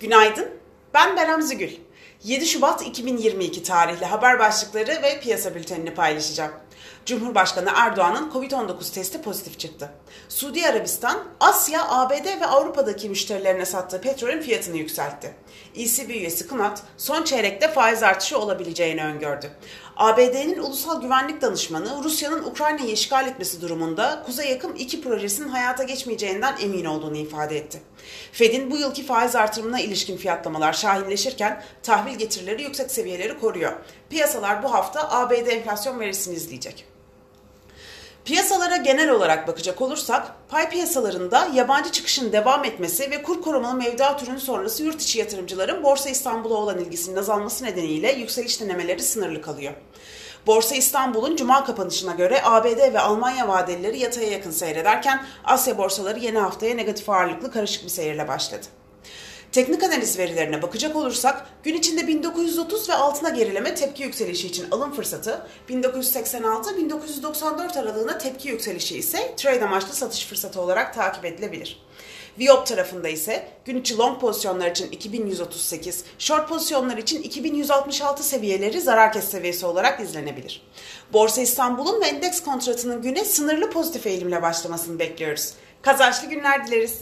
Günaydın, ben Berem Zügül. 7 Şubat 2022 tarihli haber başlıkları ve piyasa bültenini paylaşacağım. Cumhurbaşkanı Erdoğan'ın Covid-19 testi pozitif çıktı. Suudi Arabistan, Asya, ABD ve Avrupa'daki müşterilerine sattığı petrolün fiyatını yükseltti. ECB üyesi Knot, son çeyrekte faiz artışı olabileceğini öngördü. ABD'nin Ulusal Güvenlik Danışmanı, Rusya'nın Ukrayna'yı işgal etmesi durumunda Kuzey Yakım 2 projesinin hayata geçmeyeceğinden emin olduğunu ifade etti. Fed'in bu yılki faiz artırımına ilişkin fiyatlamalar şahinleşirken tahvil getirileri yüksek seviyeleri koruyor. Piyasalar bu hafta ABD enflasyon verisini izleyecek. Piyasalara genel olarak bakacak olursak, pay piyasalarında yabancı çıkışın devam etmesi ve kur korumalı mevduat ürünü sonrası yurt içi yatırımcıların Borsa İstanbul'a olan ilgisinin azalması nedeniyle yükseliş denemeleri sınırlı kalıyor. Borsa İstanbul'un cuma kapanışına göre ABD ve Almanya vadelileri yataya yakın seyrederken Asya borsaları yeni haftaya negatif ağırlıklı karışık bir seyirle başladı. Teknik analiz verilerine bakacak olursak gün içinde 1930 ve altına gerileme tepki yükselişi için alım fırsatı, 1986-1994 aralığına tepki yükselişi ise trade amaçlı satış fırsatı olarak takip edilebilir. Viyop tarafında ise gün içi long pozisyonlar için 2138, short pozisyonlar için 2166 seviyeleri zarar kes seviyesi olarak izlenebilir. Borsa İstanbul'un ve endeks kontratının güne sınırlı pozitif eğilimle başlamasını bekliyoruz. Kazançlı günler dileriz.